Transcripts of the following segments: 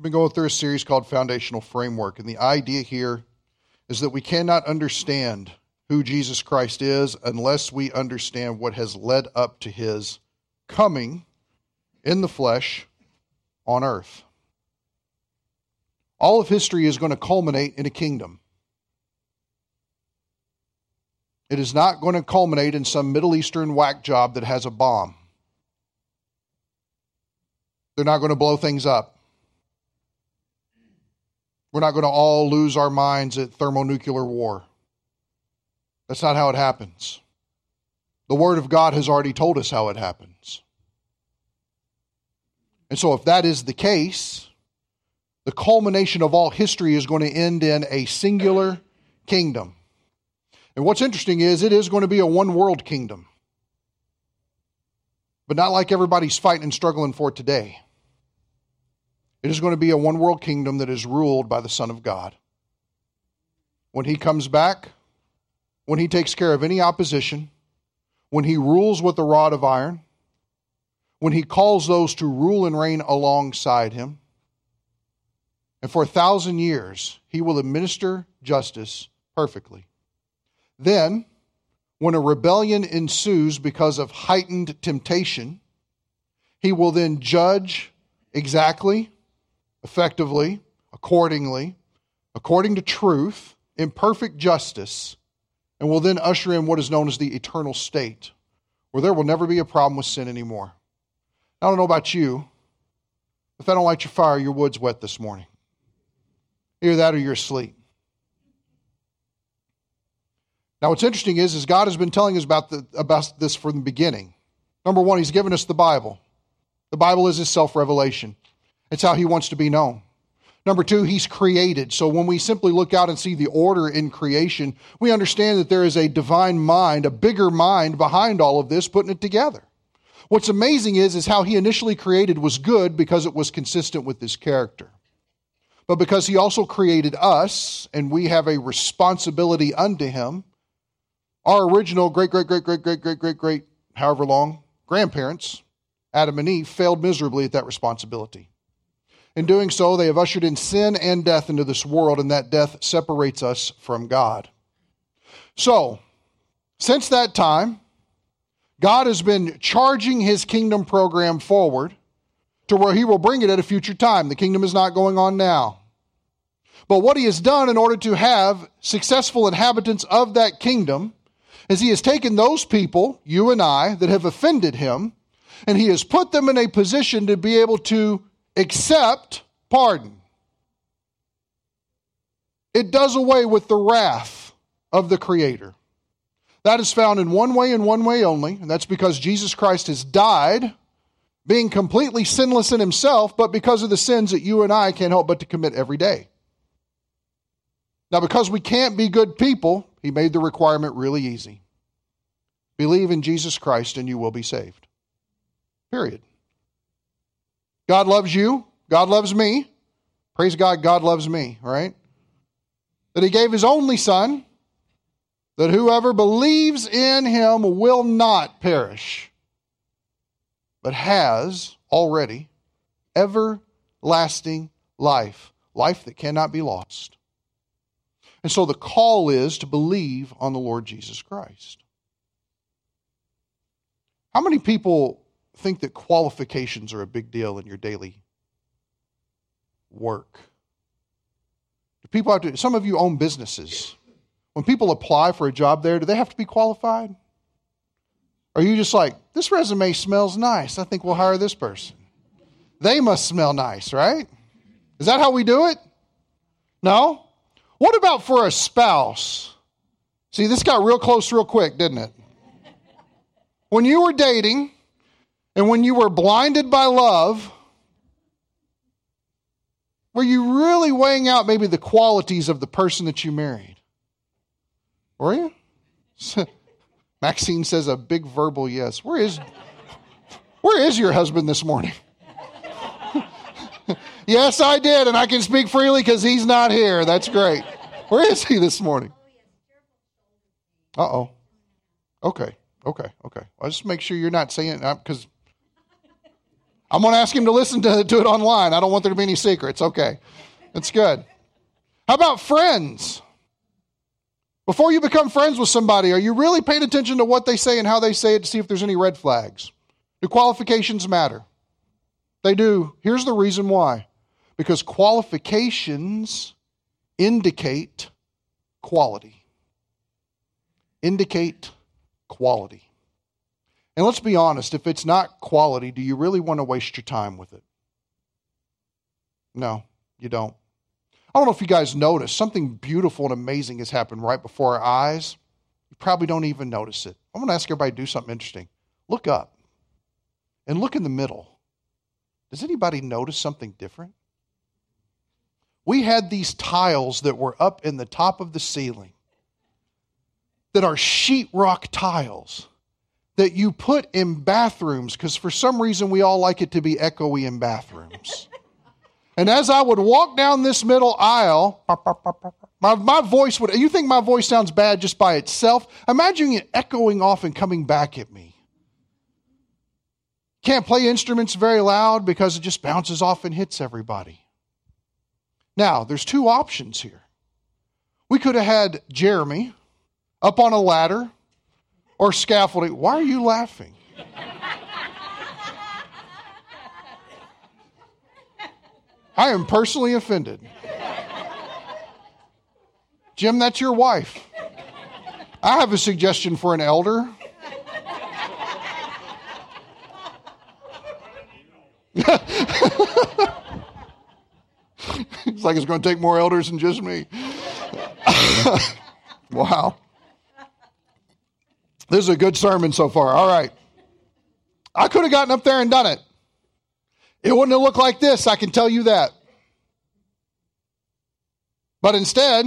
Been going through a series called Foundational Framework, and the idea here is that we cannot understand who Jesus Christ is unless we understand what has led up to his coming in the flesh on earth. All of history is going to culminate in a kingdom. It is not going to culminate in some Middle Eastern whack job that has a bomb. They're not going to blow things up. We're not going to all lose our minds at thermonuclear war. That's not how it happens. The Word of God has already told us how it happens. And so, if that is the case, the culmination of all history is going to end in a singular kingdom. And what's interesting is it is going to be a one world kingdom, but not like everybody's fighting and struggling for today. It is going to be a one world kingdom that is ruled by the Son of God. When he comes back, when he takes care of any opposition, when he rules with a rod of iron, when he calls those to rule and reign alongside him, and for a thousand years he will administer justice perfectly. Then, when a rebellion ensues because of heightened temptation, he will then judge exactly effectively, accordingly, according to truth, in perfect justice, and will then usher in what is known as the eternal state, where there will never be a problem with sin anymore. I don't know about you. If I don't light your fire, your wood's wet this morning. Either that or you're asleep. Now, what's interesting is, is God has been telling us about, the, about this from the beginning. Number one, He's given us the Bible. The Bible is His self revelation. It's how he wants to be known. Number two, he's created. So when we simply look out and see the order in creation, we understand that there is a divine mind, a bigger mind behind all of this, putting it together. What's amazing is, is how he initially created was good because it was consistent with his character. But because he also created us, and we have a responsibility unto him, our original great, great, great, great, great, great, great, great, however long, grandparents, Adam and Eve, failed miserably at that responsibility. In doing so, they have ushered in sin and death into this world, and that death separates us from God. So, since that time, God has been charging his kingdom program forward to where he will bring it at a future time. The kingdom is not going on now. But what he has done in order to have successful inhabitants of that kingdom is he has taken those people, you and I, that have offended him, and he has put them in a position to be able to accept pardon. It does away with the wrath of the Creator. That is found in one way and one way only, and that's because Jesus Christ has died, being completely sinless in himself, but because of the sins that you and I can't help but to commit every day. Now, because we can't be good people, he made the requirement really easy. Believe in Jesus Christ and you will be saved. Period. God loves you. God loves me. Praise God, God loves me, right? That He gave His only Son, that whoever believes in Him will not perish, but has already everlasting life, life that cannot be lost. And so the call is to believe on the Lord Jesus Christ. How many people think that qualifications are a big deal in your daily work. Do people have to, some of you own businesses. When people apply for a job there, do they have to be qualified? Are you just like, this resume smells nice. I think we'll hire this person. They must smell nice, right? Is that how we do it? No? What about for a spouse? See, this got real close real quick, didn't it? When you were dating, and when you were blinded by love, were you really weighing out maybe the qualities of the person that you married? Were you? Maxine says a big verbal yes. Where is where is your husband this morning? yes, I did, and I can speak freely because he's not here. That's great. Where is he this morning? Uh oh. Okay, okay, okay. I'll just make sure you're not saying because I'm going to ask him to listen to, to it online. I don't want there to be any secrets. Okay. That's good. How about friends? Before you become friends with somebody, are you really paying attention to what they say and how they say it to see if there's any red flags? Do qualifications matter? They do. Here's the reason why because qualifications indicate quality. Indicate quality. And let's be honest, if it's not quality, do you really want to waste your time with it? No, you don't. I don't know if you guys noticed, something beautiful and amazing has happened right before our eyes. You probably don't even notice it. I'm going to ask everybody to do something interesting. Look up and look in the middle. Does anybody notice something different? We had these tiles that were up in the top of the ceiling that are sheetrock tiles that you put in bathrooms because for some reason we all like it to be echoey in bathrooms. and as I would walk down this middle aisle, my, my voice would, you think my voice sounds bad just by itself? Imagine it echoing off and coming back at me. Can't play instruments very loud because it just bounces off and hits everybody. Now, there's two options here. We could have had Jeremy up on a ladder or scaffolding. Why are you laughing? I am personally offended. Jim, that's your wife. I have a suggestion for an elder. it's like it's going to take more elders than just me. wow. This is a good sermon so far. All right. I could have gotten up there and done it. It wouldn't have looked like this, I can tell you that. But instead,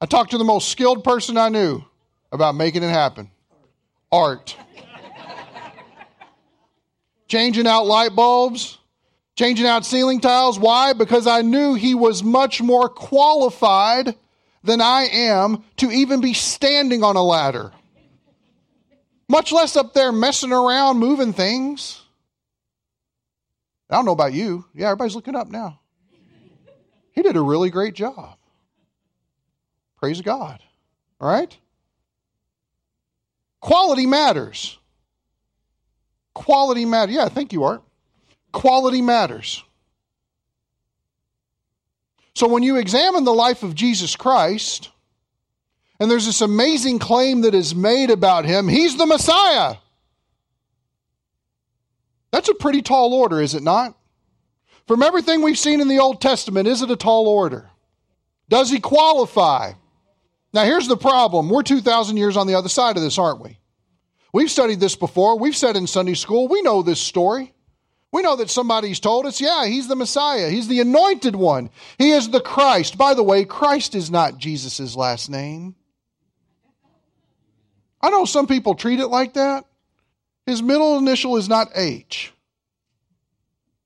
I talked to the most skilled person I knew about making it happen art. Changing out light bulbs, changing out ceiling tiles. Why? Because I knew he was much more qualified than I am to even be standing on a ladder much less up there messing around, moving things. I don't know about you. Yeah, everybody's looking up now. He did a really great job. Praise God. All right? Quality matters. Quality matters. Yeah, I think you, are. Quality matters. So when you examine the life of Jesus Christ, and there's this amazing claim that is made about him he's the Messiah. That's a pretty tall order, is it not? From everything we've seen in the Old Testament, is it a tall order? Does he qualify? Now, here's the problem. We're 2,000 years on the other side of this, aren't we? We've studied this before. We've said in Sunday school. We know this story. We know that somebody's told us, yeah, he's the Messiah. He's the anointed one. He is the Christ. By the way, Christ is not Jesus' last name. I know some people treat it like that. His middle initial is not H.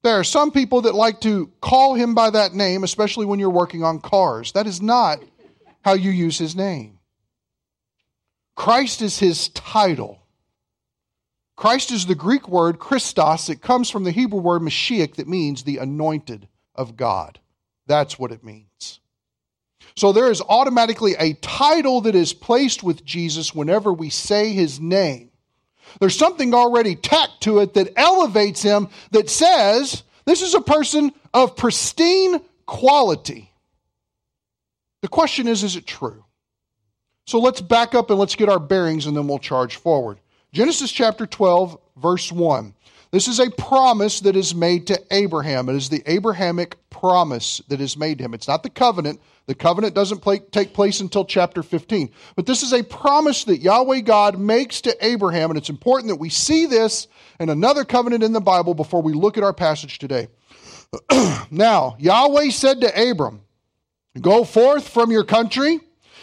There are some people that like to call him by that name, especially when you're working on cars. That is not how you use his name. Christ is his title. Christ is the Greek word Christos. It comes from the Hebrew word Mashiach that means the anointed of God. That's what it means. So there is automatically a title that is placed with Jesus whenever we say his name. There's something already tacked to it that elevates him that says this is a person of pristine quality. The question is, is it true? So let's back up and let's get our bearings and then we'll charge forward. Genesis chapter 12, verse 1. This is a promise that is made to Abraham. It is the Abrahamic promise that is made to him. It's not the covenant. The covenant doesn't play, take place until chapter 15. But this is a promise that Yahweh God makes to Abraham, and it's important that we see this in another covenant in the Bible before we look at our passage today. now, Yahweh said to Abram, Go forth from your country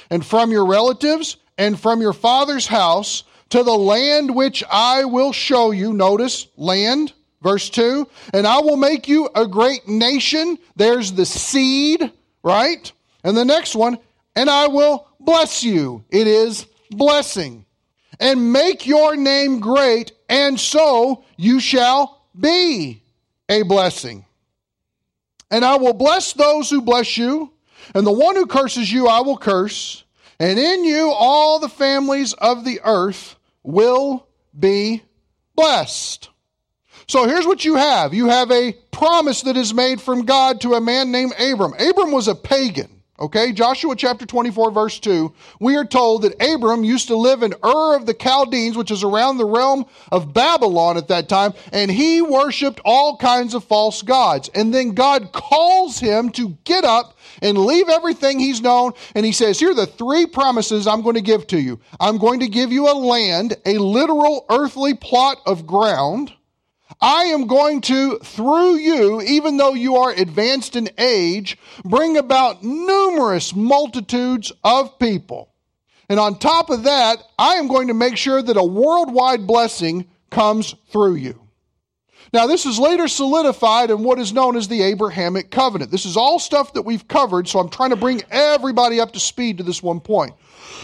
and from your relatives and from your father's house to the land which I will show you. Notice, land, verse 2. And I will make you a great nation. There's the seed, right? And the next one, and I will bless you. It is blessing. And make your name great, and so you shall be a blessing. And I will bless those who bless you, and the one who curses you I will curse, and in you all the families of the earth will be blessed. So here's what you have you have a promise that is made from God to a man named Abram. Abram was a pagan. Okay, Joshua chapter 24, verse 2, we are told that Abram used to live in Ur of the Chaldeans, which is around the realm of Babylon at that time, and he worshiped all kinds of false gods. And then God calls him to get up and leave everything he's known, and he says, Here are the three promises I'm going to give to you. I'm going to give you a land, a literal earthly plot of ground. I am going to, through you, even though you are advanced in age, bring about numerous multitudes of people. And on top of that, I am going to make sure that a worldwide blessing comes through you. Now, this is later solidified in what is known as the Abrahamic covenant. This is all stuff that we've covered, so I'm trying to bring everybody up to speed to this one point.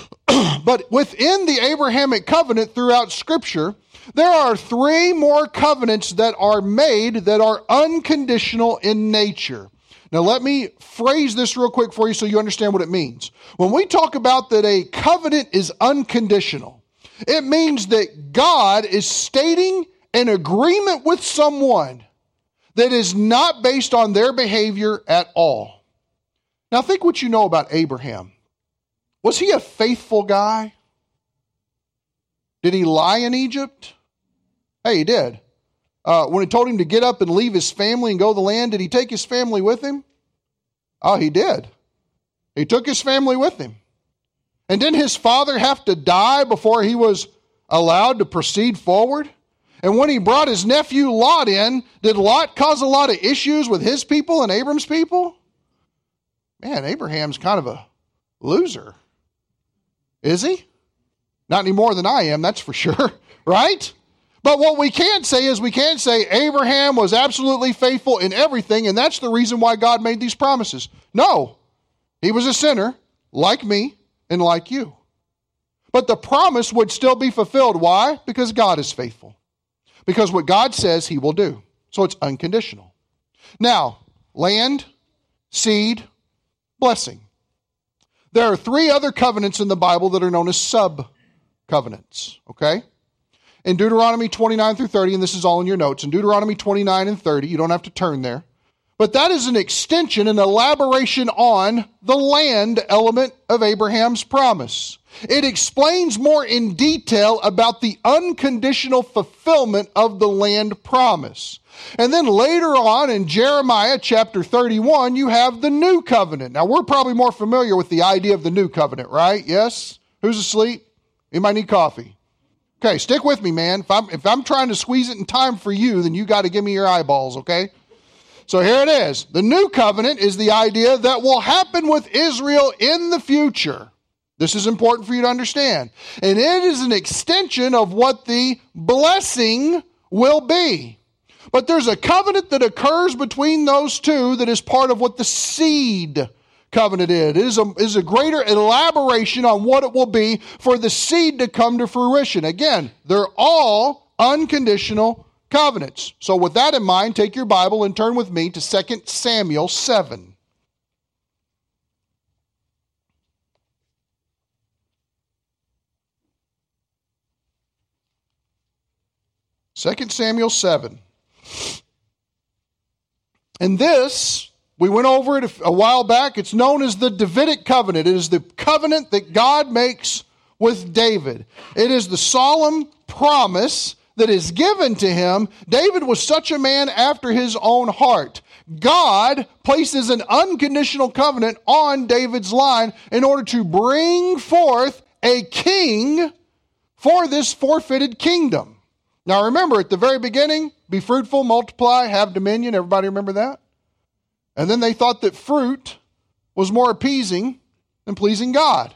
but within the Abrahamic covenant throughout Scripture, there are three more covenants that are made that are unconditional in nature. Now, let me phrase this real quick for you so you understand what it means. When we talk about that a covenant is unconditional, it means that God is stating an agreement with someone that is not based on their behavior at all. Now, think what you know about Abraham. Was he a faithful guy? Did he lie in Egypt? Hey, he did. Uh, when he told him to get up and leave his family and go to the land, did he take his family with him? Oh, he did. He took his family with him. And didn't his father have to die before he was allowed to proceed forward? And when he brought his nephew Lot in, did Lot cause a lot of issues with his people and Abram's people? Man, Abraham's kind of a loser. Is he? Not any more than I am, that's for sure, right? But what we can say is we can say Abraham was absolutely faithful in everything, and that's the reason why God made these promises. No, he was a sinner like me and like you. But the promise would still be fulfilled. Why? Because God is faithful. Because what God says, he will do. So it's unconditional. Now, land, seed, blessing. There are three other covenants in the Bible that are known as sub covenants, okay? In Deuteronomy 29 through 30, and this is all in your notes, in Deuteronomy 29 and 30, you don't have to turn there. But that is an extension, an elaboration on the land element of Abraham's promise. It explains more in detail about the unconditional fulfillment of the land promise. And then later on in Jeremiah chapter 31, you have the new covenant. Now, we're probably more familiar with the idea of the new covenant, right? Yes? Who's asleep? Anybody need coffee? Okay, stick with me, man. If I'm, if I'm trying to squeeze it in time for you, then you got to give me your eyeballs, okay? So here it is. The new covenant is the idea that will happen with Israel in the future. This is important for you to understand. And it is an extension of what the blessing will be. But there's a covenant that occurs between those two that is part of what the seed covenant is. It is a, is a greater elaboration on what it will be for the seed to come to fruition. Again, they're all unconditional covenants. So, with that in mind, take your Bible and turn with me to 2 Samuel 7. Second Samuel 7. And this, we went over it a while back. It's known as the Davidic covenant. It is the covenant that God makes with David. It is the solemn promise that is given to him. David was such a man after his own heart. God places an unconditional covenant on David's line in order to bring forth a king for this forfeited kingdom. Now remember, at the very beginning, be fruitful, multiply, have dominion. Everybody remember that? And then they thought that fruit was more appeasing than pleasing God.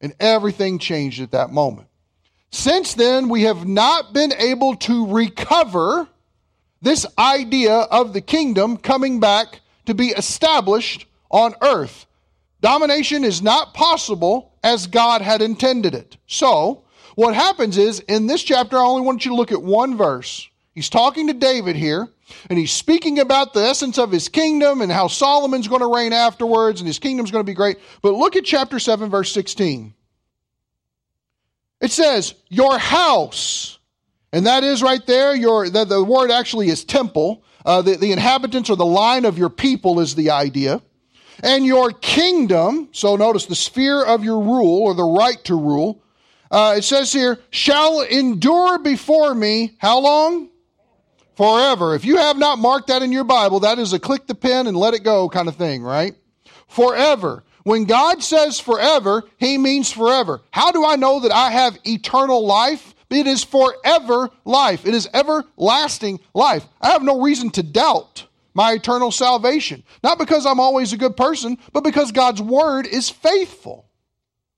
And everything changed at that moment. Since then, we have not been able to recover this idea of the kingdom coming back to be established on earth. Domination is not possible as God had intended it. So, what happens is in this chapter, I only want you to look at one verse He's talking to David here, and he's speaking about the essence of his kingdom and how Solomon's going to reign afterwards, and his kingdom's going to be great. But look at chapter 7, verse 16. It says, Your house, and that is right there, your, the, the word actually is temple. Uh, the, the inhabitants or the line of your people is the idea. And your kingdom, so notice the sphere of your rule or the right to rule, uh, it says here, shall endure before me how long? Forever. If you have not marked that in your Bible, that is a click the pen and let it go kind of thing, right? Forever. When God says forever, He means forever. How do I know that I have eternal life? It is forever life. It is everlasting life. I have no reason to doubt my eternal salvation. Not because I'm always a good person, but because God's word is faithful.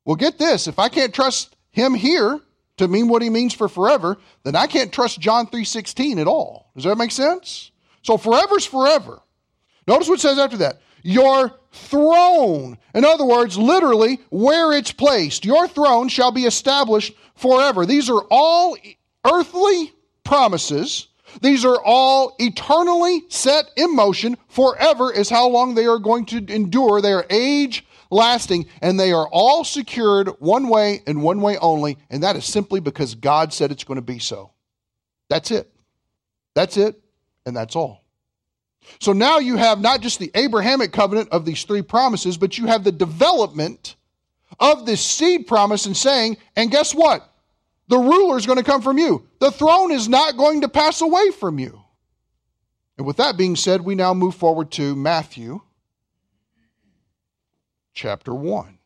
Well, get this if I can't trust Him here, to mean what he means for forever, then I can't trust John 3:16 at all. Does that make sense? So forever's forever. Notice what it says after that. Your throne. In other words, literally where it's placed. Your throne shall be established forever. These are all earthly promises. These are all eternally set in motion. Forever is how long they are going to endure. They are age lasting, and they are all secured one way and one way only, and that is simply because God said it's going to be so. That's it. That's it, and that's all. So now you have not just the Abrahamic covenant of these three promises, but you have the development of this seed promise and saying, and guess what? The ruler is going to come from you. The throne is not going to pass away from you. And with that being said, we now move forward to Matthew chapter 1.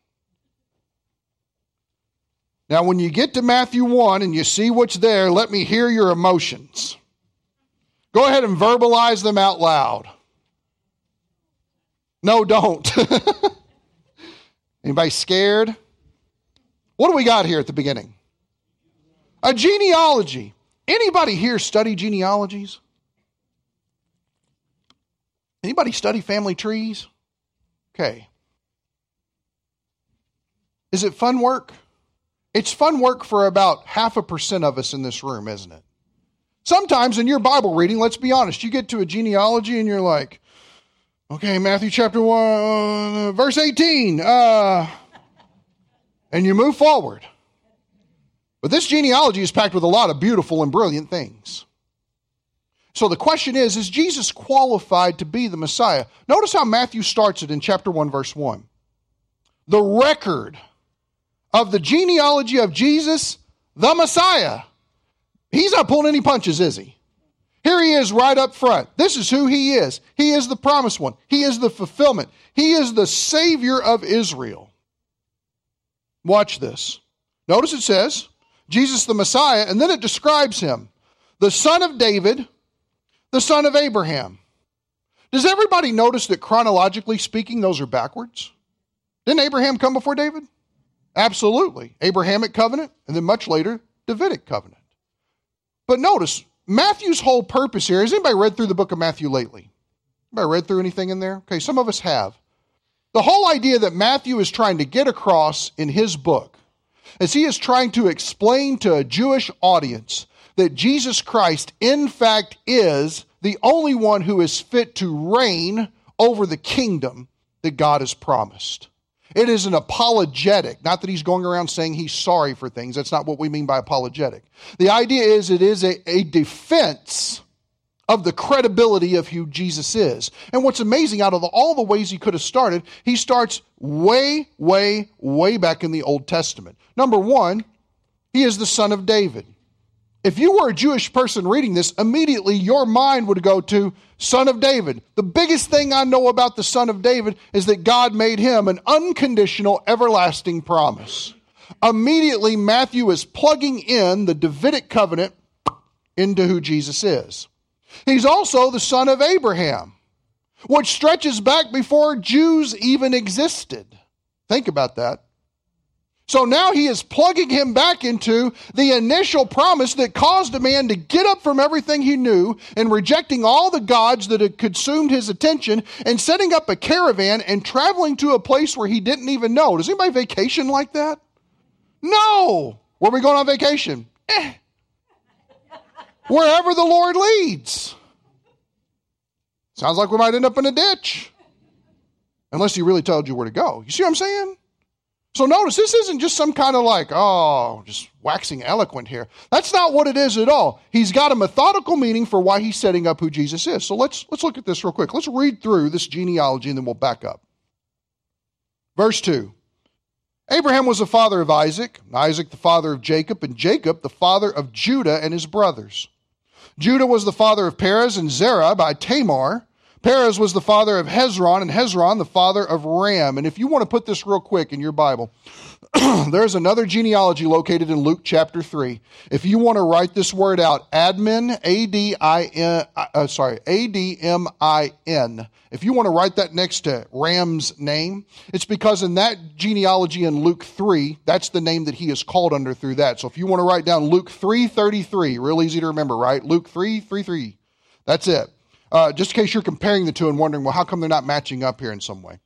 Now, when you get to Matthew 1 and you see what's there, let me hear your emotions. Go ahead and verbalize them out loud. No, don't. Anybody scared? What do we got here at the beginning? A genealogy. Anybody here study genealogies? Anybody study family trees? Okay. Is it fun work? It's fun work for about half a percent of us in this room, isn't it? Sometimes in your Bible reading, let's be honest, you get to a genealogy and you're like, okay, Matthew chapter 1, verse 18, uh, and you move forward. But this genealogy is packed with a lot of beautiful and brilliant things. So the question is Is Jesus qualified to be the Messiah? Notice how Matthew starts it in chapter 1, verse 1. The record of the genealogy of Jesus, the Messiah. He's not pulling any punches, is he? Here he is right up front. This is who he is. He is the promised one. He is the fulfillment. He is the Savior of Israel. Watch this. Notice it says, Jesus the Messiah, and then it describes him the son of David, the son of Abraham. Does everybody notice that chronologically speaking, those are backwards? Didn't Abraham come before David? Absolutely. Abrahamic covenant, and then much later, Davidic covenant. But notice, Matthew's whole purpose here has anybody read through the book of Matthew lately? Anybody read through anything in there? Okay, some of us have. The whole idea that Matthew is trying to get across in his book is he is trying to explain to a Jewish audience that Jesus Christ, in fact, is the only one who is fit to reign over the kingdom that God has promised. It is an apologetic. Not that he's going around saying he's sorry for things. That's not what we mean by apologetic. The idea is it is a, a defense of the credibility of who Jesus is. And what's amazing, out of the, all the ways he could have started, he starts way, way, way back in the Old Testament. Number one, he is the son of David. If you were a Jewish person reading this, immediately your mind would go to Son of David. The biggest thing I know about the Son of David is that God made him an unconditional, everlasting promise. Immediately, Matthew is plugging in the Davidic covenant into who Jesus is. He's also the son of Abraham, which stretches back before Jews even existed. Think about that. So now he is plugging him back into the initial promise that caused a man to get up from everything he knew and rejecting all the gods that had consumed his attention and setting up a caravan and traveling to a place where he didn't even know. Does anybody vacation like that? No. Where are we going on vacation? Eh. wherever the Lord leads. Sounds like we might end up in a ditch. Unless he really told you where to go. You see what I'm saying? So notice, this isn't just some kind of like, oh, just waxing eloquent here. That's not what it is at all. He's got a methodical meaning for why he's setting up who Jesus is. So let's, let's look at this real quick. Let's read through this genealogy and then we'll back up. Verse 2 Abraham was the father of Isaac, Isaac the father of Jacob, and Jacob the father of Judah and his brothers. Judah was the father of Perez and Zerah by Tamar. Perez was the father of Hezron, and Hezron the father of Ram. And if you want to put this real quick in your Bible, there's another genealogy located in Luke chapter 3. If you want to write this word out, admin, A D I N, uh, sorry, A D M I N. If you want to write that next to Ram's name, it's because in that genealogy in Luke 3, that's the name that he is called under through that. So if you want to write down Luke 3:33, real easy to remember, right? Luke 3:33. That's it. Uh, just in case you're comparing the two and wondering, well, how come they're not matching up here in some way?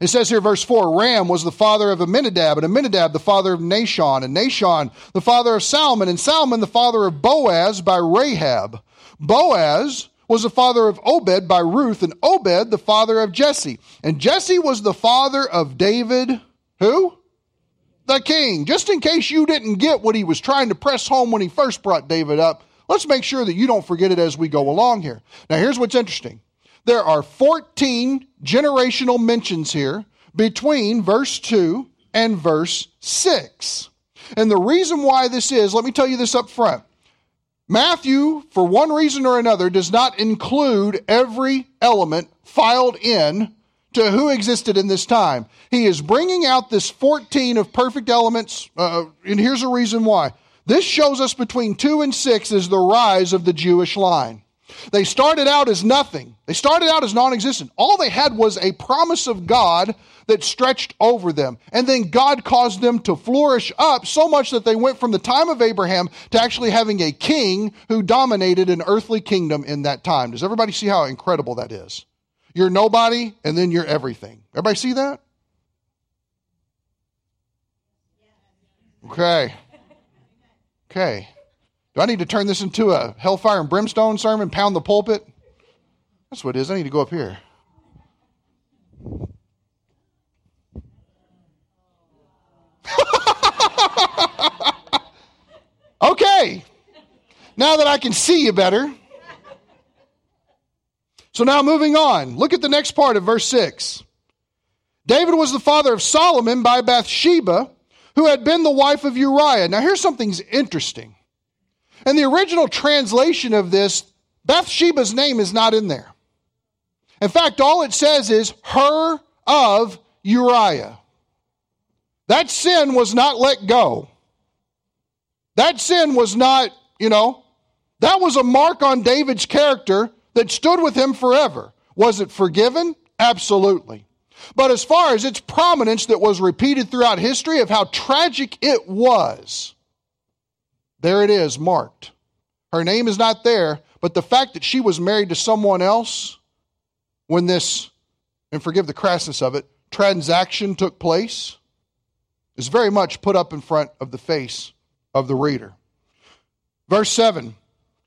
It says here, verse 4 Ram was the father of Amminadab, and Amminadab the father of Nahshon, and Nahshon the father of Salmon, and Salmon the father of Boaz by Rahab. Boaz was the father of Obed by Ruth, and Obed the father of Jesse. And Jesse was the father of David, who? The king. Just in case you didn't get what he was trying to press home when he first brought David up, Let's make sure that you don't forget it as we go along here. Now, here's what's interesting there are 14 generational mentions here between verse 2 and verse 6. And the reason why this is, let me tell you this up front. Matthew, for one reason or another, does not include every element filed in to who existed in this time. He is bringing out this 14 of perfect elements, uh, and here's a reason why. This shows us between 2 and 6 is the rise of the Jewish line. They started out as nothing. They started out as non existent. All they had was a promise of God that stretched over them. And then God caused them to flourish up so much that they went from the time of Abraham to actually having a king who dominated an earthly kingdom in that time. Does everybody see how incredible that is? You're nobody and then you're everything. Everybody see that? Okay. Okay. Do I need to turn this into a hellfire and brimstone sermon, pound the pulpit? That's what it is. I need to go up here. okay. Now that I can see you better. So now moving on. Look at the next part of verse 6. David was the father of Solomon by Bathsheba who had been the wife of Uriah. Now, here's something interesting. In the original translation of this, Bathsheba's name is not in there. In fact, all it says is her of Uriah. That sin was not let go. That sin was not, you know, that was a mark on David's character that stood with him forever. Was it forgiven? Absolutely. But as far as its prominence that was repeated throughout history of how tragic it was, there it is, marked. Her name is not there, but the fact that she was married to someone else when this, and forgive the crassness of it, transaction took place is very much put up in front of the face of the reader. Verse 7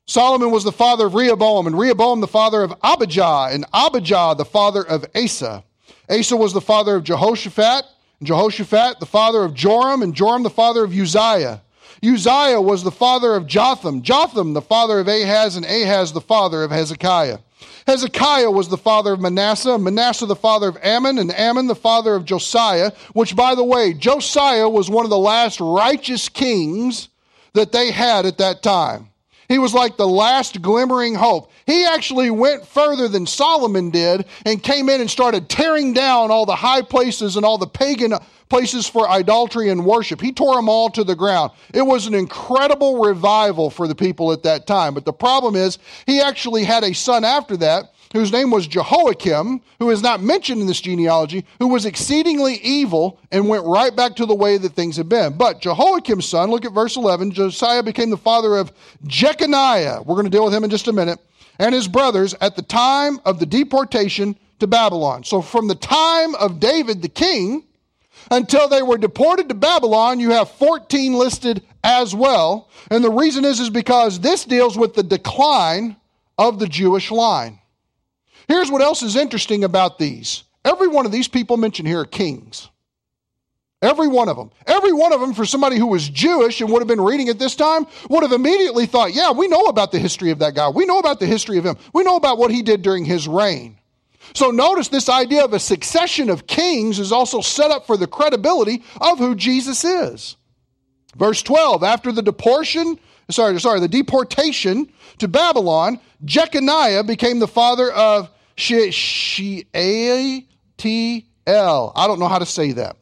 Solomon was the father of Rehoboam, and Rehoboam the father of Abijah, and Abijah the father of Asa. Asa was the father of Jehoshaphat, and Jehoshaphat the father of Joram, and Joram the father of Uzziah. Uzziah was the father of Jotham, Jotham the father of Ahaz, and Ahaz the father of Hezekiah. Hezekiah was the father of Manasseh, Manasseh the father of Amon, and Amon the father of Josiah, which, by the way, Josiah was one of the last righteous kings that they had at that time. He was like the last glimmering hope. He actually went further than Solomon did and came in and started tearing down all the high places and all the pagan places for idolatry and worship. He tore them all to the ground. It was an incredible revival for the people at that time. But the problem is, he actually had a son after that whose name was Jehoiakim, who is not mentioned in this genealogy, who was exceedingly evil and went right back to the way that things had been. But Jehoiakim's son, look at verse 11, Josiah became the father of Jeconiah. We're going to deal with him in just a minute. And his brothers at the time of the deportation to Babylon. So from the time of David the king until they were deported to Babylon. You have 14 listed as well. And the reason is, is because this deals with the decline of the Jewish line. Here's what else is interesting about these. Every one of these people mentioned here are kings. Every one of them. Every one of them, for somebody who was Jewish and would have been reading at this time, would have immediately thought, yeah, we know about the history of that guy. We know about the history of him. We know about what he did during his reign. So notice this idea of a succession of kings is also set up for the credibility of who Jesus is. Verse 12, after the deportation, sorry, sorry, the deportation to Babylon, Jeconiah became the father of Shealtiel. I don't know how to say that.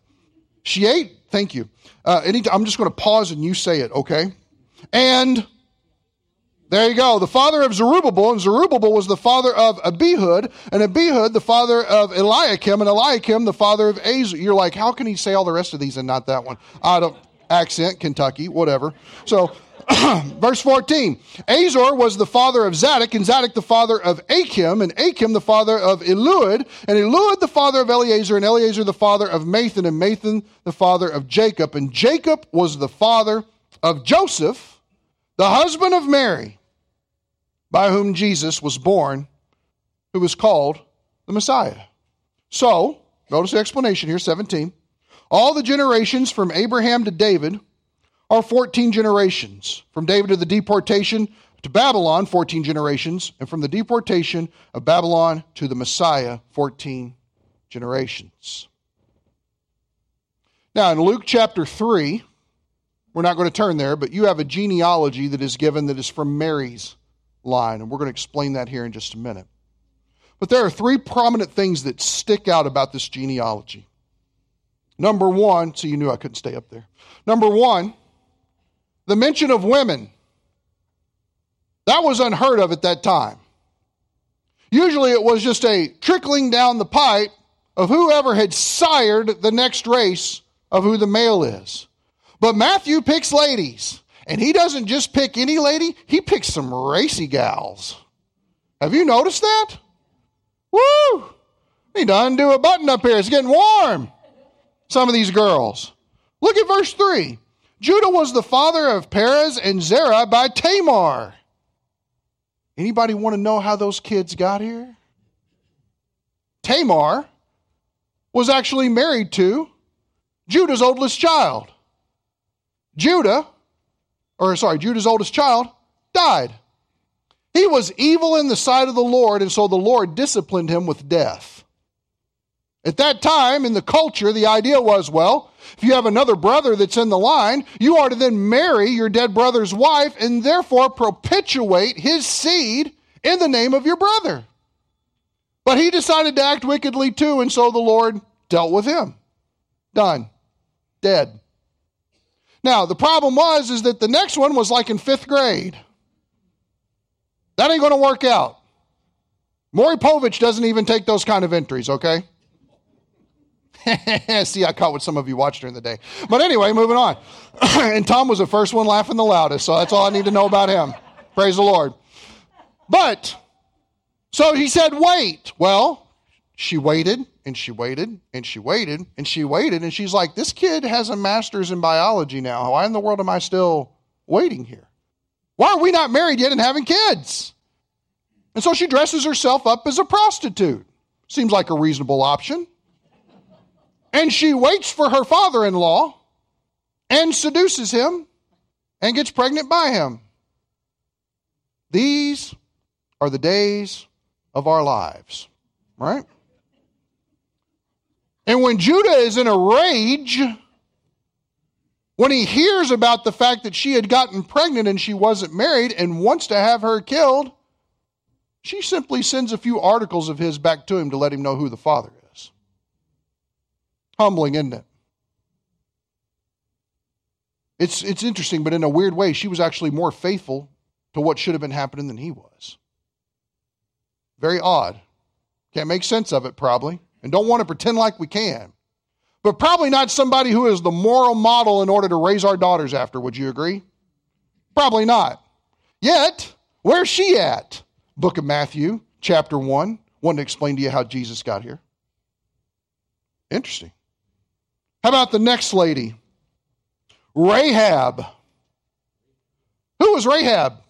Sheat, thank you. Uh, I'm just going to pause and you say it, okay? And there you go. The father of Zerubbabel, and Zerubbabel was the father of Abihud, and Abihud the father of Eliakim, and Eliakim the father of Azor. You're like, how can he say all the rest of these and not that one? I don't accent, Kentucky, whatever. So, verse 14 Azor was the father of Zadok, and Zadok the father of Achim, and Achim the father of Eliud, and Eliud the father of Eleazar, and Eleazar the father of Matthan, and Matthan the father of Jacob. And Jacob was the father of Joseph, the husband of Mary by whom Jesus was born, who was called the Messiah. So, notice the explanation here 17. All the generations from Abraham to David are 14 generations. From David to the deportation to Babylon, 14 generations. And from the deportation of Babylon to the Messiah, 14 generations. Now, in Luke chapter 3, we're not going to turn there, but you have a genealogy that is given that is from Mary's line, and we're going to explain that here in just a minute. But there are three prominent things that stick out about this genealogy. Number one, so you knew I couldn't stay up there. Number one, the mention of women. That was unheard of at that time. Usually it was just a trickling down the pipe of whoever had sired the next race of who the male is. But Matthew picks ladies. And he doesn't just pick any lady, he picks some racy gals. Have you noticed that? Woo! He done do a button up here. It's getting warm. Some of these girls. Look at verse 3. Judah was the father of Perez and Zerah by Tamar. Anybody want to know how those kids got here? Tamar was actually married to Judah's oldest child. Judah or sorry, Judah's oldest child, died. He was evil in the sight of the Lord, and so the Lord disciplined him with death. At that time, in the culture, the idea was well, if you have another brother that's in the line, you are to then marry your dead brother's wife and therefore perpetuate his seed in the name of your brother. But he decided to act wickedly too, and so the Lord dealt with him. Done. Dead. Now, the problem was is that the next one was like in fifth grade. That ain't going to work out. Maury Povich doesn't even take those kind of entries, okay? See, I caught what some of you watched during the day. But anyway, moving on. and Tom was the first one laughing the loudest, so that's all I need to know about him. Praise the Lord. But, so he said, wait. Well, she waited and she waited and she waited and she waited and she's like, This kid has a master's in biology now. Why in the world am I still waiting here? Why are we not married yet and having kids? And so she dresses herself up as a prostitute. Seems like a reasonable option. And she waits for her father in law and seduces him and gets pregnant by him. These are the days of our lives, right? And when Judah is in a rage, when he hears about the fact that she had gotten pregnant and she wasn't married and wants to have her killed, she simply sends a few articles of his back to him to let him know who the father. Humbling, isn't it? It's, it's interesting, but in a weird way, she was actually more faithful to what should have been happening than he was. Very odd. Can't make sense of it, probably and don't want to pretend like we can. But probably not somebody who is the moral model in order to raise our daughters after, would you agree? Probably not. Yet, where's she at? Book of Matthew, chapter 1. Want to explain to you how Jesus got here. Interesting. How about the next lady? Rahab. Who was Rahab?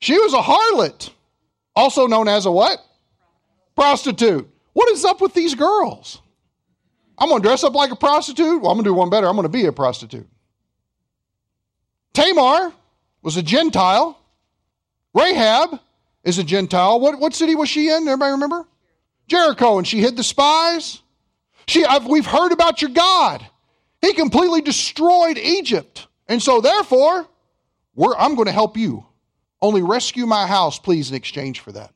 She was a harlot, also known as a what? Prostitute. What is up with these girls? I'm going to dress up like a prostitute. Well, I'm going to do one better. I'm going to be a prostitute. Tamar was a Gentile. Rahab is a Gentile. What, what city was she in? Everybody remember? Jericho. And she hid the spies. She, I've, we've heard about your God. He completely destroyed Egypt. And so, therefore, I'm going to help you. Only rescue my house, please, in exchange for that.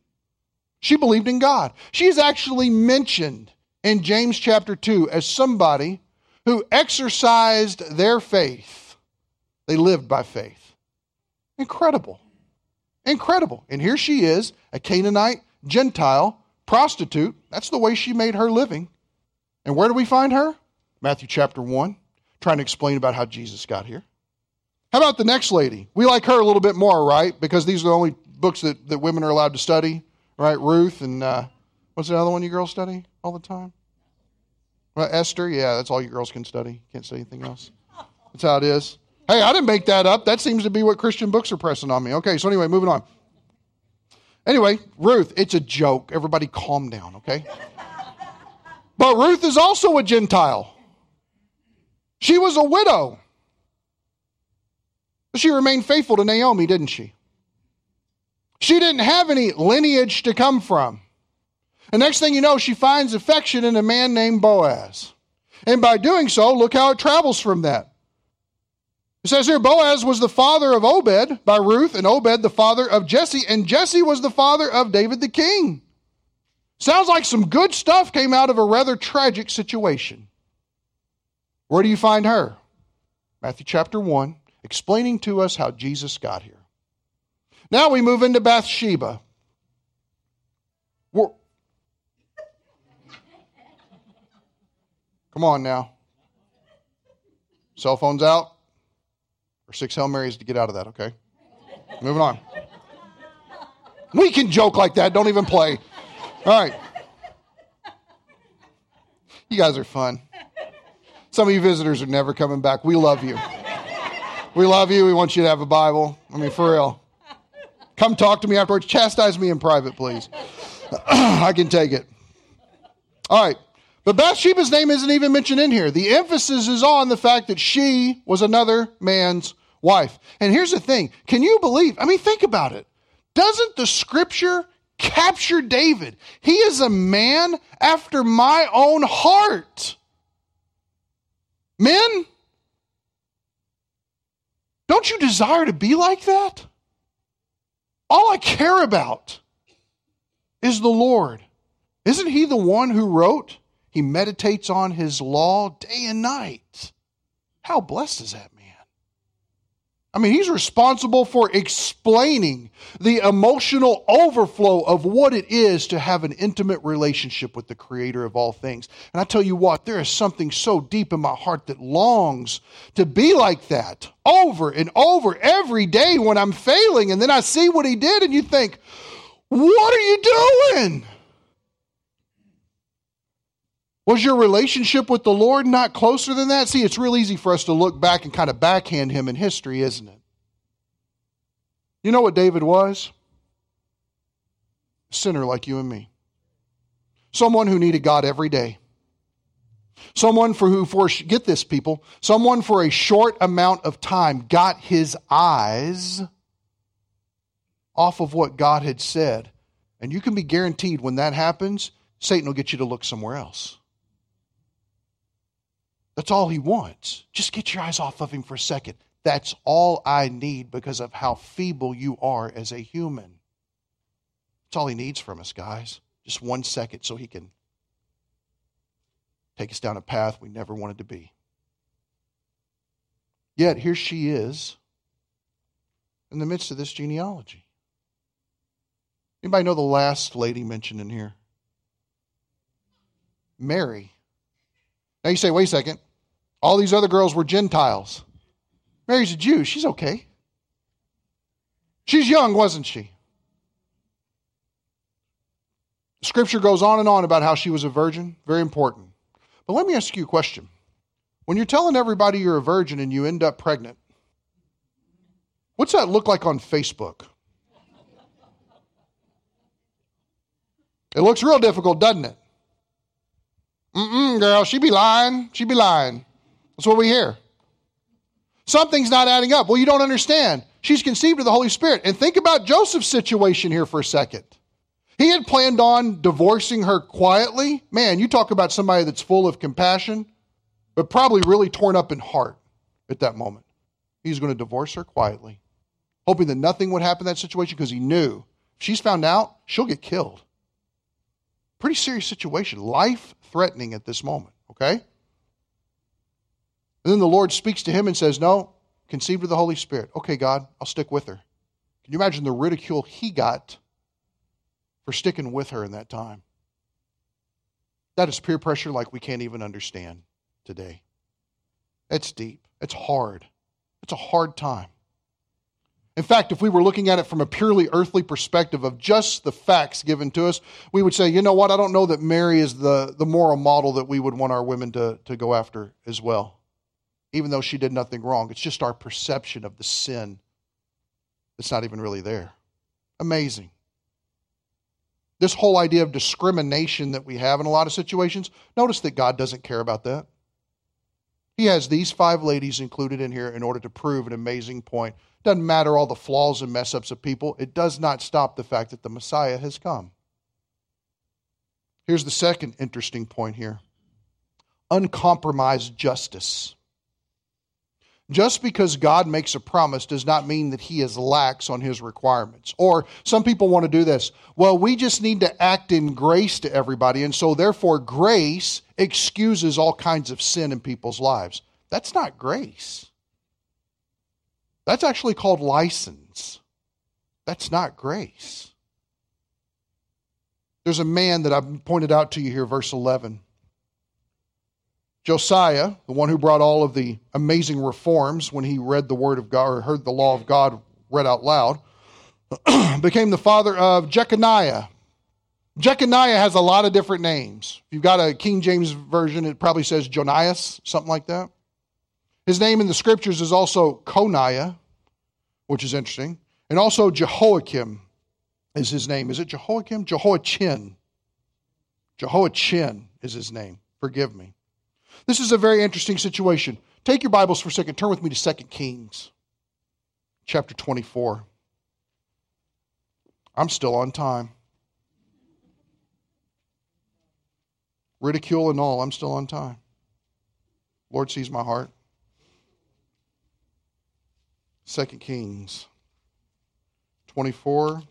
She believed in God. She is actually mentioned in James chapter 2 as somebody who exercised their faith. They lived by faith. Incredible. Incredible. And here she is, a Canaanite, Gentile, prostitute. That's the way she made her living. And where do we find her? Matthew chapter 1, trying to explain about how Jesus got here. How about the next lady? We like her a little bit more, right? Because these are the only books that, that women are allowed to study, right? Ruth and uh, what's the other one you girls study all the time? Well, Esther, yeah, that's all you girls can study. Can't say anything else. That's how it is. Hey, I didn't make that up. That seems to be what Christian books are pressing on me. Okay, so anyway, moving on. Anyway, Ruth, it's a joke. Everybody calm down, okay? But Ruth is also a Gentile. She was a widow. She remained faithful to Naomi, didn't she? She didn't have any lineage to come from. The next thing you know, she finds affection in a man named Boaz. And by doing so, look how it travels from that. It says here Boaz was the father of Obed by Ruth, and Obed the father of Jesse, and Jesse was the father of David the king. Sounds like some good stuff came out of a rather tragic situation. Where do you find her? Matthew chapter 1, explaining to us how Jesus got here. Now we move into Bathsheba. We're... Come on now. Cell phones out or six Hail Marys to get out of that, okay? Moving on. We can joke like that. Don't even play. All right. You guys are fun. Some of you visitors are never coming back. We love you. We love you. We want you to have a Bible. I mean, for real. Come talk to me afterwards. Chastise me in private, please. I can take it. All right. But Bathsheba's name isn't even mentioned in here. The emphasis is on the fact that she was another man's wife. And here's the thing can you believe? I mean, think about it. Doesn't the scripture capture David? He is a man after my own heart. Men, don't you desire to be like that? All I care about is the Lord. Isn't He the one who wrote? He meditates on His law day and night. How blessed is that man? I mean, he's responsible for explaining the emotional overflow of what it is to have an intimate relationship with the creator of all things. And I tell you what, there is something so deep in my heart that longs to be like that over and over every day when I'm failing. And then I see what he did, and you think, what are you doing? Was your relationship with the Lord not closer than that? See, it's real easy for us to look back and kind of backhand him in history, isn't it? You know what David was? A sinner like you and me. Someone who needed God every day. Someone for who, for, get this, people, someone for a short amount of time got his eyes off of what God had said. And you can be guaranteed when that happens, Satan will get you to look somewhere else. That's all he wants. Just get your eyes off of him for a second. That's all I need because of how feeble you are as a human. That's all he needs from us, guys. Just one second so he can take us down a path we never wanted to be. Yet here she is in the midst of this genealogy. Anybody know the last lady mentioned in here? Mary. Now you say, wait a second. All these other girls were Gentiles. Mary's a Jew. She's okay. She's young, wasn't she? Scripture goes on and on about how she was a virgin. Very important. But let me ask you a question. When you're telling everybody you're a virgin and you end up pregnant, what's that look like on Facebook? It looks real difficult, doesn't it? Mm-mm, girl, she be lying. She be lying. That's what we hear. Something's not adding up. Well, you don't understand. She's conceived of the Holy Spirit. And think about Joseph's situation here for a second. He had planned on divorcing her quietly. Man, you talk about somebody that's full of compassion, but probably really torn up in heart at that moment. He's going to divorce her quietly, hoping that nothing would happen in that situation because he knew if she's found out, she'll get killed. Pretty serious situation, life threatening at this moment, okay? And then the Lord speaks to him and says, No, conceived of the Holy Spirit. Okay, God, I'll stick with her. Can you imagine the ridicule he got for sticking with her in that time? That is peer pressure like we can't even understand today. It's deep, it's hard, it's a hard time. In fact, if we were looking at it from a purely earthly perspective of just the facts given to us, we would say, you know what, I don't know that Mary is the, the moral model that we would want our women to, to go after as well, even though she did nothing wrong. It's just our perception of the sin that's not even really there. Amazing. This whole idea of discrimination that we have in a lot of situations, notice that God doesn't care about that. He has these five ladies included in here in order to prove an amazing point doesn't matter all the flaws and mess ups of people, it does not stop the fact that the Messiah has come. Here's the second interesting point here uncompromised justice. Just because God makes a promise does not mean that he is lax on his requirements. Or some people want to do this. Well, we just need to act in grace to everybody, and so therefore grace excuses all kinds of sin in people's lives. That's not grace. That's actually called license. That's not grace. There's a man that I've pointed out to you here, verse 11. Josiah, the one who brought all of the amazing reforms when he read the word of God or heard the law of God read out loud, became the father of Jeconiah. Jeconiah has a lot of different names. If you've got a King James version, it probably says Jonias, something like that. His name in the scriptures is also Coniah, which is interesting. And also Jehoiakim is his name. Is it Jehoiakim? Jehoiachin. Jehoiachin is his name. Forgive me. This is a very interesting situation. Take your Bibles for a second. Turn with me to 2 Kings chapter 24. I'm still on time. Ridicule and all, I'm still on time. Lord sees my heart. Second Kings 24.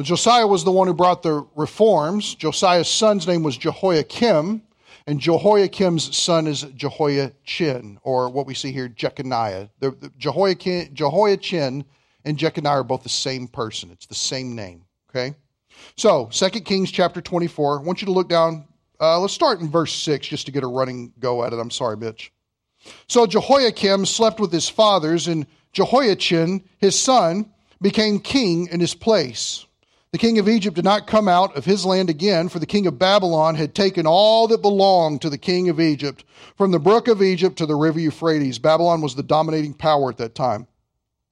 Josiah was the one who brought the reforms. Josiah's son's name was Jehoiakim, and Jehoiakim's son is Jehoiachin, or what we see here, Jeconiah. Jehoiakim, Jehoiachin and Jeconiah are both the same person. It's the same name. Okay? So, 2 Kings chapter 24. I want you to look down uh, let's start in verse 6 just to get a running go at it. I'm sorry, Mitch. So Jehoiakim slept with his fathers, and Jehoiachin, his son, became king in his place. The king of Egypt did not come out of his land again, for the king of Babylon had taken all that belonged to the king of Egypt, from the brook of Egypt to the river Euphrates. Babylon was the dominating power at that time.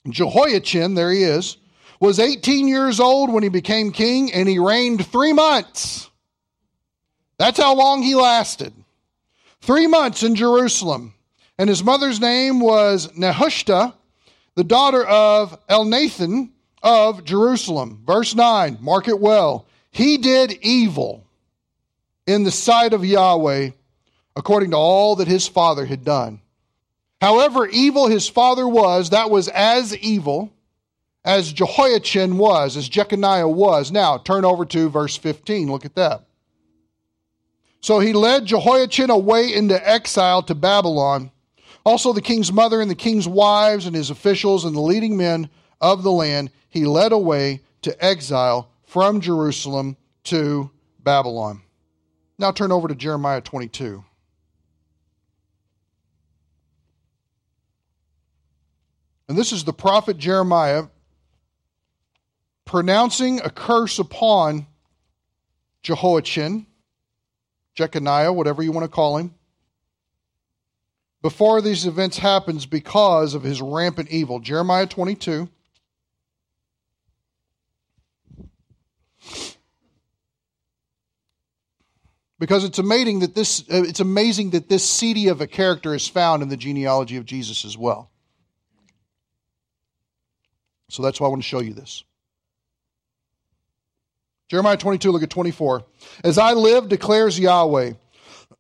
Jehoiachin, there he is, was 18 years old when he became king, and he reigned three months. That's how long he lasted. Three months in Jerusalem. And his mother's name was Nehushta, the daughter of Elnathan of Jerusalem. Verse 9, mark it well. He did evil in the sight of Yahweh according to all that his father had done. However evil his father was, that was as evil as Jehoiachin was, as Jeconiah was. Now, turn over to verse 15. Look at that. So he led Jehoiachin away into exile to Babylon. Also, the king's mother and the king's wives and his officials and the leading men of the land he led away to exile from Jerusalem to Babylon. Now turn over to Jeremiah 22. And this is the prophet Jeremiah pronouncing a curse upon Jehoiachin, Jeconiah, whatever you want to call him, before these events happens because of his rampant evil. Jeremiah 22. Because it's amazing that this uh, it's amazing that this seedy of a character is found in the genealogy of Jesus as well. So that's why I want to show you this. Jeremiah 22, look at 24. As I live, declares Yahweh,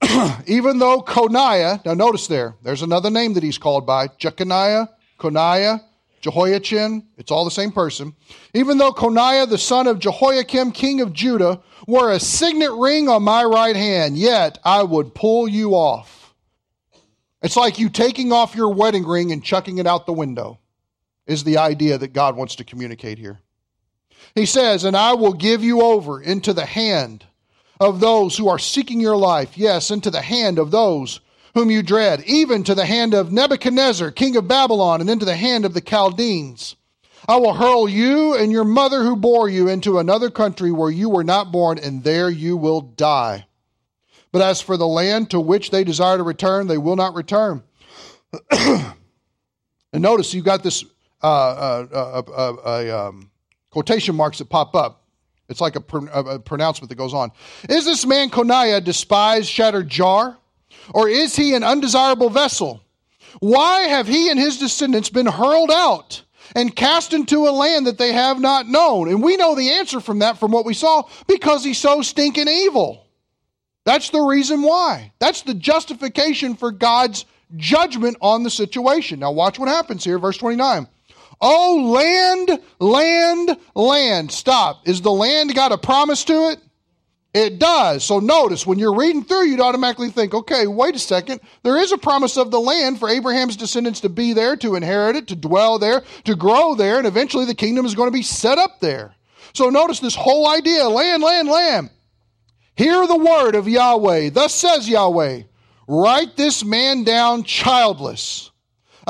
even though Coniah, now notice there, there's another name that he's called by Jeconiah, Coniah, Jehoiachin, it's all the same person. Even though Coniah, the son of Jehoiakim, king of Judah, wore a signet ring on my right hand, yet I would pull you off. It's like you taking off your wedding ring and chucking it out the window, is the idea that God wants to communicate here. He says, And I will give you over into the hand of those who are seeking your life, yes, into the hand of those whom you dread, even to the hand of Nebuchadnezzar, king of Babylon, and into the hand of the Chaldeans. I will hurl you and your mother who bore you into another country where you were not born, and there you will die. But as for the land to which they desire to return, they will not return. and notice you've got this uh, uh, uh, uh um, quotation marks that pop up. It's like a, a, pronouncement that goes on. Is this man Coniah despised, shattered jar? Or is he an undesirable vessel? Why have he and his descendants been hurled out and cast into a land that they have not known? And we know the answer from that from what we saw because he's so stinking evil. That's the reason why. That's the justification for God's judgment on the situation. Now, watch what happens here, verse 29. Oh, land, land, land. Stop. Is the land got a promise to it? It does. So notice when you're reading through, you'd automatically think, okay, wait a second. There is a promise of the land for Abraham's descendants to be there, to inherit it, to dwell there, to grow there, and eventually the kingdom is going to be set up there. So notice this whole idea land, land, land. Hear the word of Yahweh. Thus says Yahweh Write this man down childless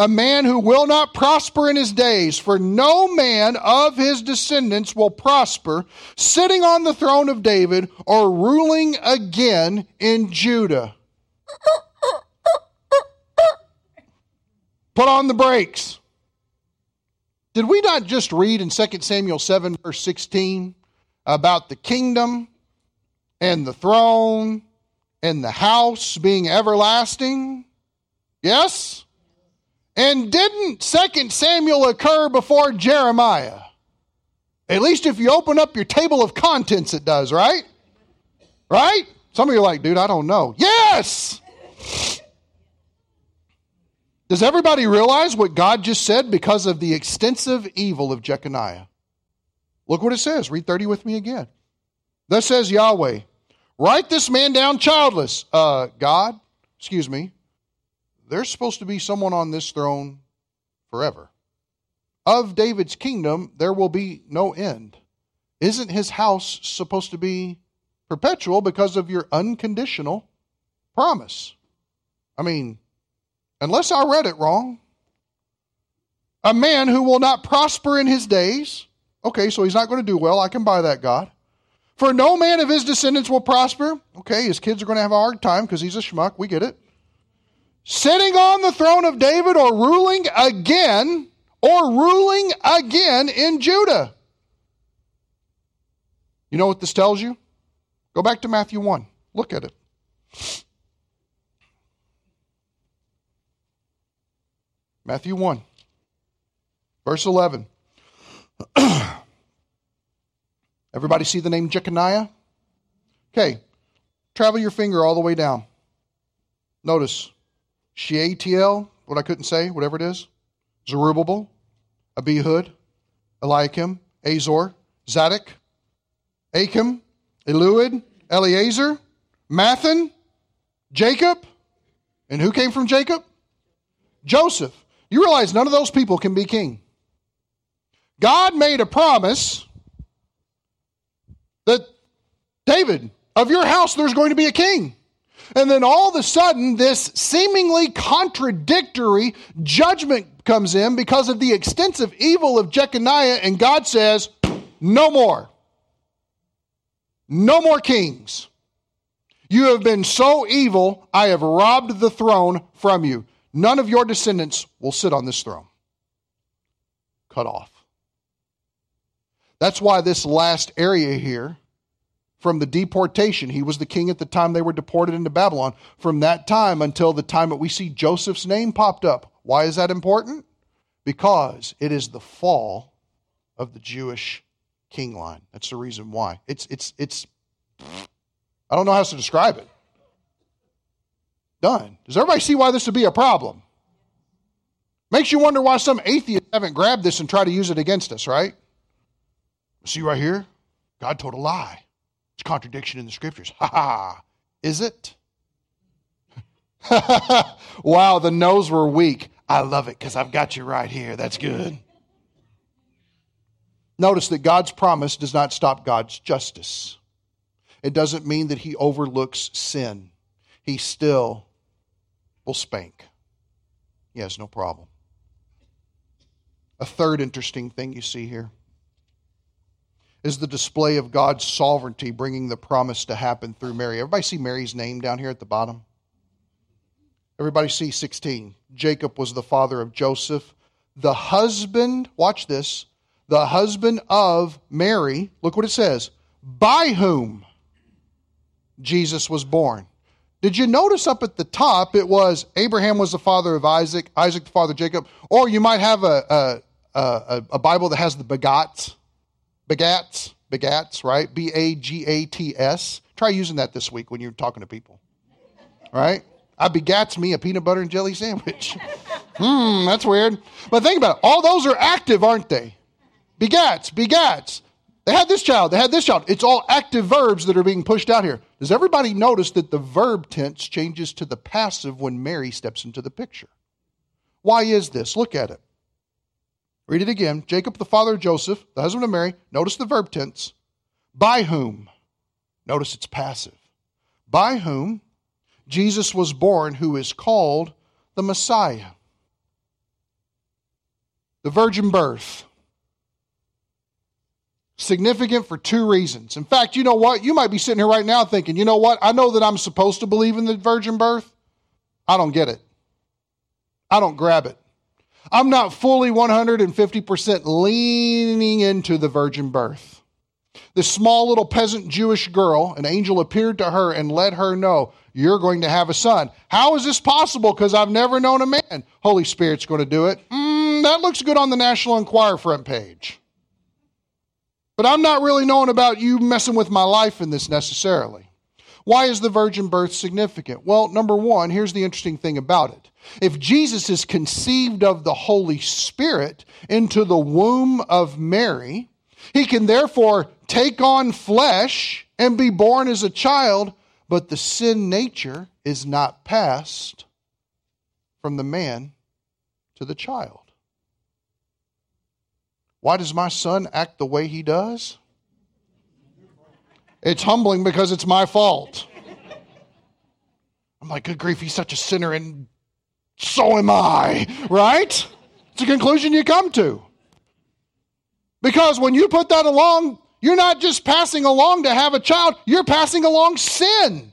a man who will not prosper in his days, for no man of his descendants will prosper, sitting on the throne of David or ruling again in Judah. Put on the brakes. Did we not just read in 2 Samuel 7, verse 16, about the kingdom and the throne and the house being everlasting? Yes? And didn't 2 Samuel occur before Jeremiah? At least if you open up your table of contents, it does, right? Right? Some of you are like, dude, I don't know. Yes! Does everybody realize what God just said because of the extensive evil of Jeconiah? Look what it says. Read 30 with me again. Thus says Yahweh, write this man down childless. Uh, God, excuse me, there's supposed to be someone on this throne forever. Of David's kingdom, there will be no end. Isn't his house supposed to be perpetual because of your unconditional promise? I mean, unless I read it wrong, a man who will not prosper in his days. Okay, so he's not going to do well. I can buy that, God. For no man of his descendants will prosper. Okay, his kids are going to have a hard time because he's a schmuck. We get it sitting on the throne of David or ruling again or ruling again in Judah. You know what this tells you? Go back to Matthew 1. Look at it. Matthew 1, verse 11. Everybody see the name Jeconiah? Okay, travel your finger all the way down. Notice Shealtiel, what I couldn't say, whatever it is, Zerubbabel, Abihud, Eliakim, Azor, Zadok, Achim, Eliud, Eleazar, Matthan, Jacob. And who came from Jacob? Joseph. You realize none of those people can be king. God made a promise that David, of your house, there's going to be a king. And then all of a sudden, this seemingly contradictory judgment comes in because of the extensive evil of Jeconiah, and God says, No more. No more kings. You have been so evil, I have robbed the throne from you. None of your descendants will sit on this throne. Cut off. That's why this last area here, from the deportation, he was the king at the time they were deported into Babylon. From that time until the time that we see Joseph's name popped up. Why is that important? Because it is the fall of the Jewish king line. That's the reason why. It's it's it's I don't know how else to describe it. Done. Does everybody see why this would be a problem? Makes you wonder why some atheists haven't grabbed this and tried to use it against us, right? See right here? God told a lie. It's contradiction in the scriptures. Ha ha. Is it? wow, the no's were weak. I love it because I've got you right here. That's good. Notice that God's promise does not stop God's justice. It doesn't mean that He overlooks sin. He still will spank. He has no problem. A third interesting thing you see here is the display of God's sovereignty bringing the promise to happen through Mary. Everybody see Mary's name down here at the bottom? Everybody see 16. Jacob was the father of Joseph. The husband, watch this, the husband of Mary, look what it says, by whom Jesus was born. Did you notice up at the top it was Abraham was the father of Isaac, Isaac the father of Jacob, or you might have a, a, a, a Bible that has the begats, begats, begats, right? B A G A T S. Try using that this week when you're talking to people, right? I begats me a peanut butter and jelly sandwich. Hmm, that's weird. But think about it. All those are active, aren't they? Begats, begats. They had this child, they had this child. It's all active verbs that are being pushed out here. Does everybody notice that the verb tense changes to the passive when Mary steps into the picture? Why is this? Look at it. Read it again. Jacob, the father of Joseph, the husband of Mary. Notice the verb tense. By whom? Notice it's passive. By whom Jesus was born, who is called the Messiah. The virgin birth significant for two reasons. In fact, you know what? You might be sitting here right now thinking, you know what? I know that I'm supposed to believe in the virgin birth. I don't get it. I don't grab it. I'm not fully 150% leaning into the virgin birth. This small little peasant Jewish girl, an angel appeared to her and let her know, You're going to have a son. How is this possible? Because I've never known a man. Holy Spirit's going to do it. Mm, that looks good on the National Enquirer front page. But I'm not really knowing about you messing with my life in this necessarily. Why is the virgin birth significant? Well, number one, here's the interesting thing about it. If Jesus is conceived of the Holy Spirit into the womb of Mary, he can therefore take on flesh and be born as a child, but the sin nature is not passed from the man to the child. Why does my son act the way he does? It's humbling because it's my fault. I'm like, good grief, he's such a sinner, and so am I, right? It's a conclusion you come to. Because when you put that along, you're not just passing along to have a child, you're passing along sin.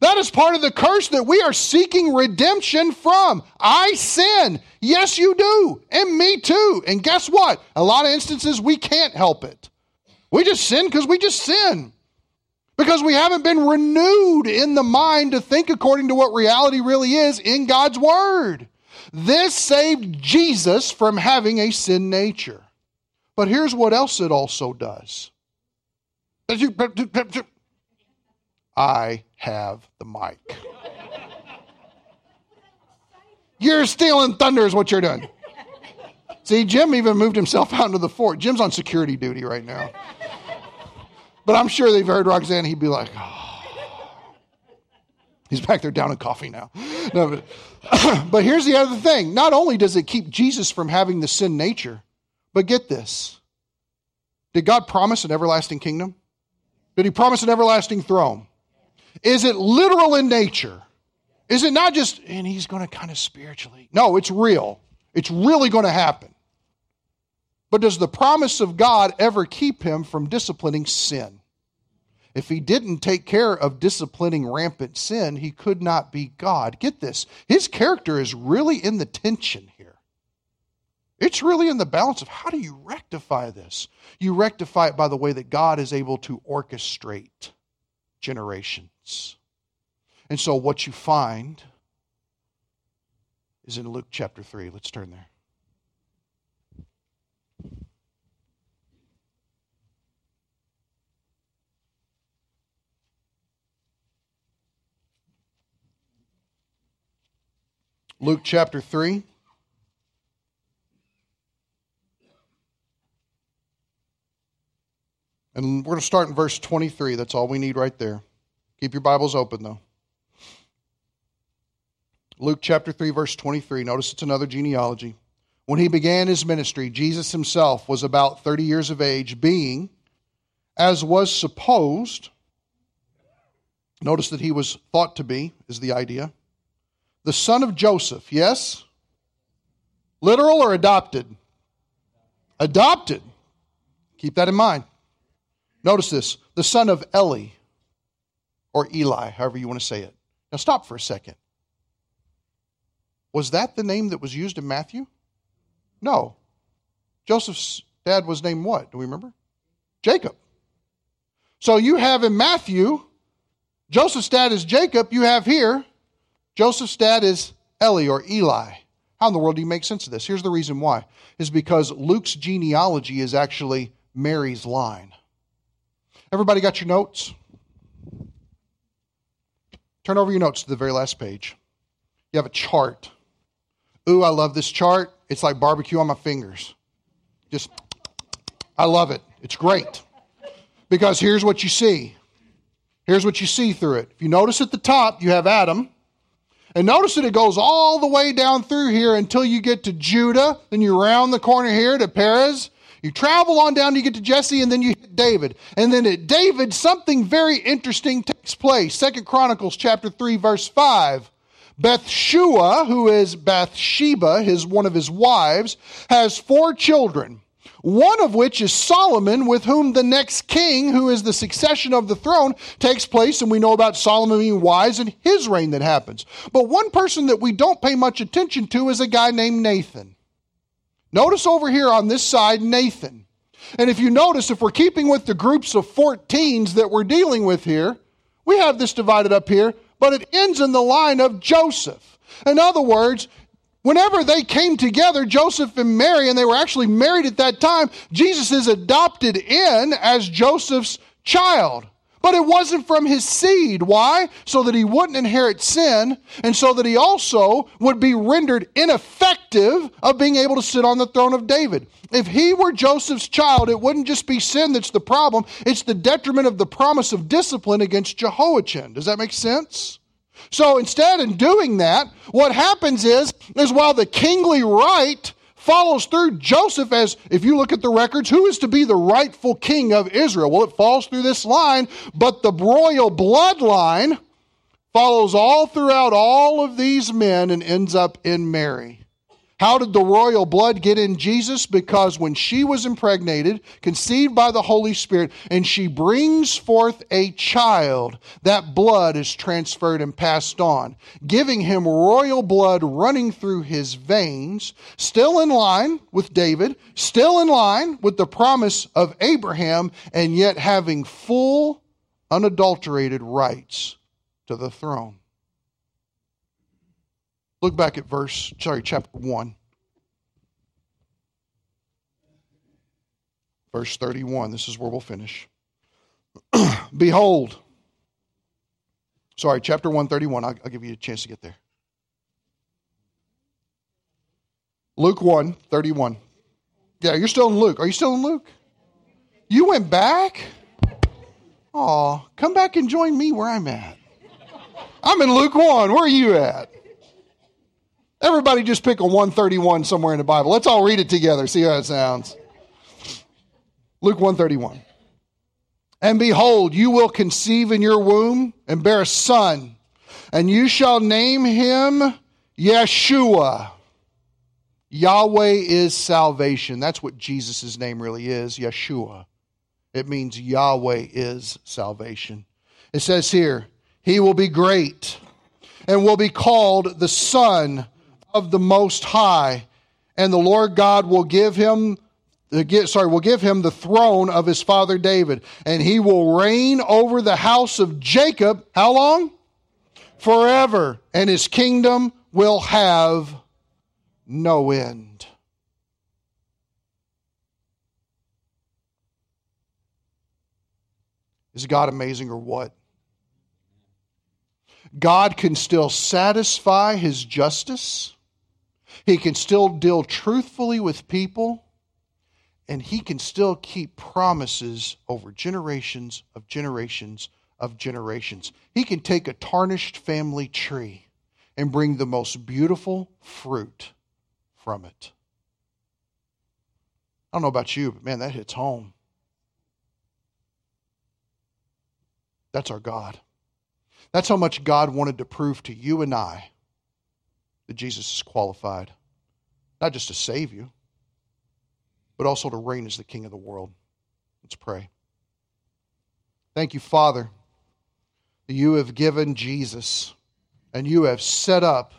That is part of the curse that we are seeking redemption from. I sin. Yes, you do. And me too. And guess what? A lot of instances we can't help it. We just sin because we just sin. Because we haven't been renewed in the mind to think according to what reality really is in God's Word. This saved Jesus from having a sin nature. But here's what else it also does. I have the mic. You're stealing thunder, is what you're doing. See, Jim even moved himself out into the fort. Jim's on security duty right now. But I'm sure they've heard Roxanne, he'd be like, oh. He's back there down in coffee now. No, but, but here's the other thing. Not only does it keep Jesus from having the sin nature, but get this. Did God promise an everlasting kingdom? Did he promise an everlasting throne? Is it literal in nature? Is it not just, and he's going to kind of spiritually? No, it's real. It's really going to happen. But does the promise of God ever keep him from disciplining sin? If he didn't take care of disciplining rampant sin, he could not be God. Get this. His character is really in the tension here. It's really in the balance of how do you rectify this? You rectify it by the way that God is able to orchestrate generations. And so what you find is in Luke chapter 3. Let's turn there. Luke chapter 3. And we're going to start in verse 23. That's all we need right there. Keep your Bibles open, though. Luke chapter 3, verse 23. Notice it's another genealogy. When he began his ministry, Jesus himself was about 30 years of age, being, as was supposed, notice that he was thought to be, is the idea, the son of Joseph. Yes? Literal or adopted? Adopted. Keep that in mind. Notice this the son of Eli, or Eli, however you want to say it. Now stop for a second. Was that the name that was used in Matthew? No. Joseph's dad was named what? Do we remember? Jacob. So you have in Matthew, Joseph's dad is Jacob. You have here, Joseph's dad is Eli or Eli. How in the world do you make sense of this? Here's the reason why. Is because Luke's genealogy is actually Mary's line. Everybody got your notes? Turn over your notes to the very last page. You have a chart. Ooh, I love this chart. It's like barbecue on my fingers. Just, I love it. It's great. Because here's what you see. Here's what you see through it. If you notice at the top, you have Adam. And notice that it goes all the way down through here until you get to Judah. Then you round the corner here to Perez. You travel on down, you get to Jesse, and then you hit David. And then at David, something very interesting takes place. Second Chronicles chapter 3, verse 5. Bathsheba, who is Bathsheba, his one of his wives, has four children. One of which is Solomon, with whom the next king, who is the succession of the throne, takes place. And we know about Solomon being wise and his reign that happens. But one person that we don't pay much attention to is a guy named Nathan. Notice over here on this side, Nathan. And if you notice, if we're keeping with the groups of 14s that we're dealing with here, we have this divided up here but it ends in the line of Joseph. In other words, whenever they came together, Joseph and Mary, and they were actually married at that time, Jesus is adopted in as Joseph's child. But it wasn't from his seed. Why? So that he wouldn't inherit sin, and so that he also would be rendered ineffective of being able to sit on the throne of David. If he were Joseph's child, it wouldn't just be sin that's the problem, it's the detriment of the promise of discipline against Jehoiachin. Does that make sense? So instead, in doing that, what happens is, is while the kingly right follows through Joseph as, if you look at the records, who is to be the rightful king of Israel? Well, it falls through this line, but the royal bloodline follows all throughout all of these men and ends up in Mary. How did the royal blood get in Jesus? Because when she was impregnated, conceived by the Holy Spirit, and she brings forth a child, that blood is transferred and passed on, giving him royal blood running through his veins, still in line with David, still in line with the promise of Abraham, and yet having full, unadulterated rights to the throne. Look back at verse, sorry, chapter 1. Verse 31. This is where we'll finish. Behold. Sorry, chapter 131. I'll, I'll give you a chance to get there. Luke 1, 31. Yeah, you're still in Luke. Are you still in Luke? You went back? Oh, come back and join me where I'm at. I'm in Luke 1. Where are you at? Everybody just pick a 131 somewhere in the Bible. Let's all read it together, see how it sounds. Luke 131. And behold, you will conceive in your womb and bear a son, and you shall name him Yeshua. Yahweh is salvation. That's what Jesus' name really is, Yeshua. It means Yahweh is salvation. It says here, He will be great and will be called the Son of the Most High, and the Lord God will give him sorry, will give him the throne of his father David, and he will reign over the house of Jacob. How long? Forever, and his kingdom will have no end. Is God amazing or what? God can still satisfy his justice. He can still deal truthfully with people and he can still keep promises over generations of generations of generations. He can take a tarnished family tree and bring the most beautiful fruit from it. I don't know about you, but man, that hits home. That's our God. That's how much God wanted to prove to you and I that Jesus is qualified, not just to save you but also to reign as the King of the world. Let's pray. Thank you, Father, that you have given Jesus and you have set up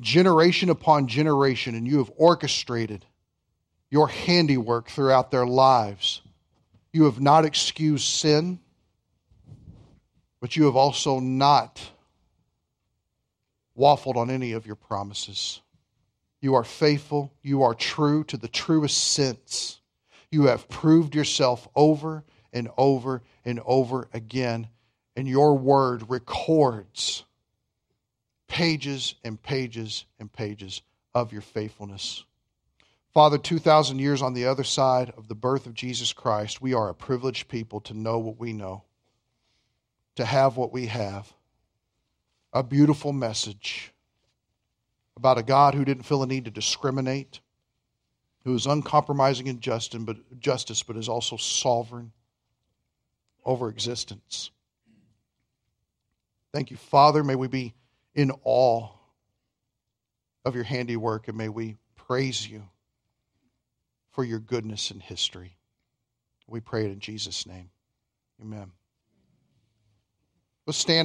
generation upon generation and you have orchestrated your handiwork throughout their lives. You have not excused sin, but you have also not waffled on any of your promises. You are faithful. You are true to the truest sense. You have proved yourself over and over and over again. And your word records pages and pages and pages of your faithfulness. Father, 2,000 years on the other side of the birth of Jesus Christ, we are a privileged people to know what we know, to have what we have. A beautiful message about a God who didn't feel a need to discriminate, who is uncompromising in justice but, is also sovereign over existence. Thank you, Father. May we be in awe of your handiwork, and may we praise you for your goodness in history. We pray it in Jesus' name. Amen. Let's stand.